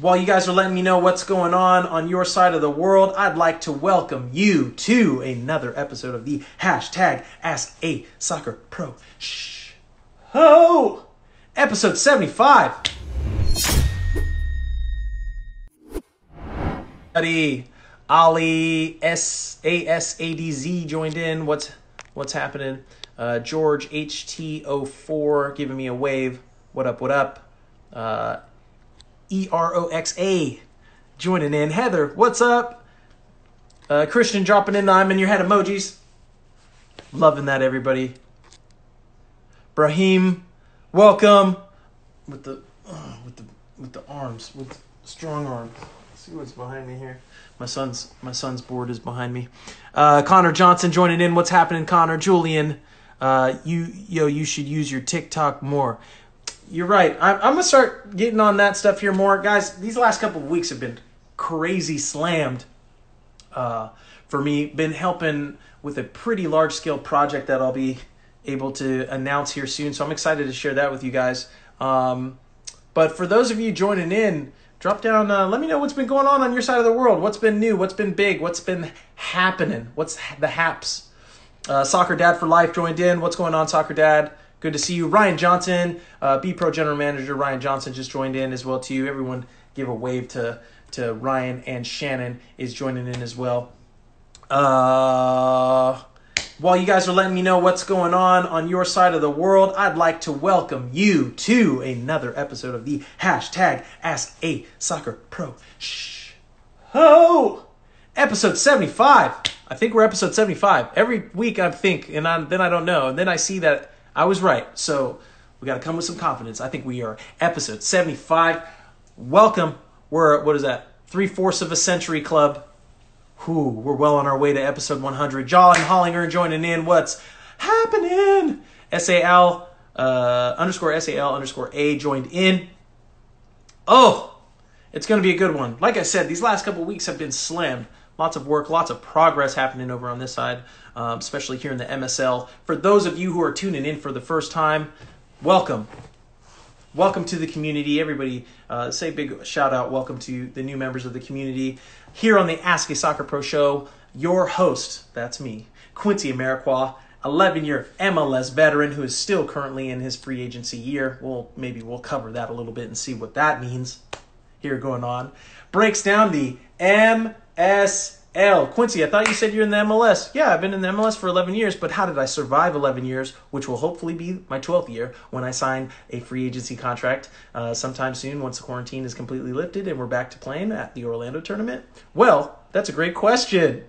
While you guys are letting me know what's going on on your side of the world, I'd like to welcome you to another episode of the hashtag Ask a Soccer Pro. Shh. Oh! Episode 75. Buddy, Ali S A S A D Z joined in. What's what's happening? Uh, George HT04 giving me a wave. What up? What up? Uh, E R O X A joining in. Heather, what's up? Uh, Christian dropping in the I'm in your head emojis. Loving that, everybody. Brahim, welcome. With the uh, with the with the arms, with strong arms. Let's see what's behind me here. My son's my son's board is behind me. Uh, Connor Johnson joining in. What's happening, Connor? Julian, uh, you yo, you should use your TikTok more you're right. I'm, I'm gonna start getting on that stuff here more, guys. These last couple of weeks have been crazy slammed uh, for me. Been helping with a pretty large scale project that I'll be able to announce here soon. So I'm excited to share that with you guys. Um, but for those of you joining in, drop down. Uh, let me know what's been going on on your side of the world. What's been new? What's been big? What's been happening? What's the haps? Uh, Soccer Dad for Life joined in. What's going on, Soccer Dad? Good to see you. Ryan Johnson, uh, B Pro General Manager Ryan Johnson just joined in as well to you. Everyone give a wave to to Ryan and Shannon is joining in as well. Uh, while you guys are letting me know what's going on on your side of the world, I'd like to welcome you to another episode of the hashtag Ask a Soccer Pro. Shh. Oh, episode 75. I think we're episode 75. Every week I think, and I, then I don't know. And then I see that I was right. So we got to come with some confidence. I think we are episode 75. Welcome. We're, what is that? Three fourths of a century club. Whew, we're well on our way to episode 100. John Hollinger joining in. What's happening? SAL uh, underscore SAL underscore A joined in. Oh, it's going to be a good one. Like I said, these last couple weeks have been slammed. Lots of work, lots of progress happening over on this side um, especially here in the MSL. For those of you who are tuning in for the first time, welcome. Welcome to the community. Everybody, uh, say big shout out. Welcome to the new members of the community here on the Ask a Soccer Pro show. Your host, that's me, Quincy Amarikwa, 11 year MLS veteran who is still currently in his free agency year. Well, maybe we'll cover that a little bit and see what that means here going on. Breaks down the MS L. Quincy, I thought you said you're in the MLS. Yeah, I've been in the MLS for 11 years, but how did I survive 11 years, which will hopefully be my 12th year when I sign a free agency contract uh, sometime soon once the quarantine is completely lifted and we're back to playing at the Orlando tournament? Well, that's a great question.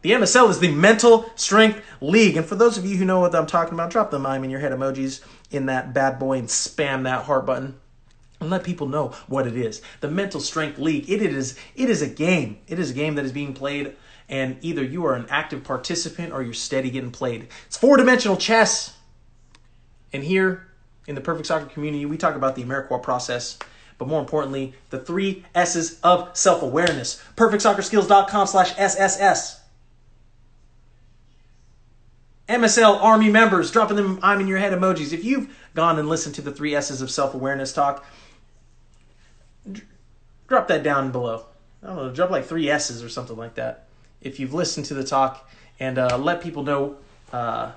The MSL is the Mental Strength League. And for those of you who know what I'm talking about, drop the mime in your head emojis in that bad boy and spam that heart button and let people know what it is. The Mental Strength League, it is it is a game. It is a game that is being played and either you are an active participant or you're steady getting played. It's four-dimensional chess. And here in the Perfect Soccer community, we talk about the Amarikwa process, but more importantly, the three S's of self-awareness. PerfectSoccerSkills.com slash SSS. MSL Army members, dropping them I'm in your head emojis. If you've gone and listened to the three S's of self-awareness talk, drop that down below. I don't know, drop like three S's or something like that. If you've listened to the talk and uh, let people know uh,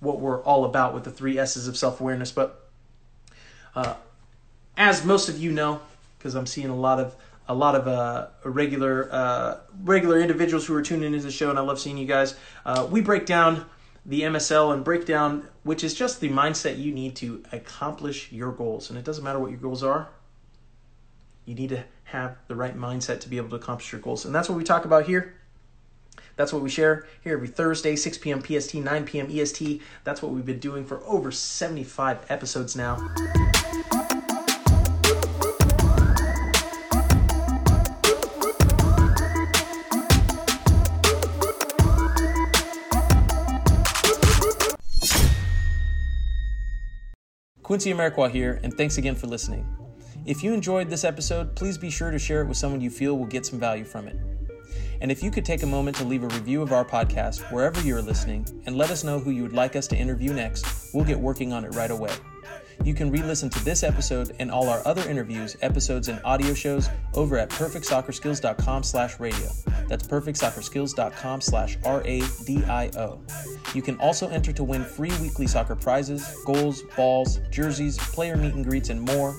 what we're all about with the three S's of self awareness. But uh, as most of you know, because I'm seeing a lot of a lot of uh, regular uh, regular individuals who are tuning into the show, and I love seeing you guys. Uh, we break down the MSL and break down, which is just the mindset you need to accomplish your goals. And it doesn't matter what your goals are. You need to have the right mindset to be able to accomplish your goals. And that's what we talk about here. That's what we share here every Thursday, 6 p.m. PST, 9 p.m. EST. That's what we've been doing for over 75 episodes now. Quincy Amarikwa here, and thanks again for listening. If you enjoyed this episode, please be sure to share it with someone you feel will get some value from it. And if you could take a moment to leave a review of our podcast wherever you're listening and let us know who you would like us to interview next, we'll get working on it right away. You can re-listen to this episode and all our other interviews, episodes, and audio shows over at perfectsoccerskills.com slash radio. That's perfectsoccerskills.com slash R-A-D-I-O. You can also enter to win free weekly soccer prizes, goals, balls, jerseys, player meet and greets, and more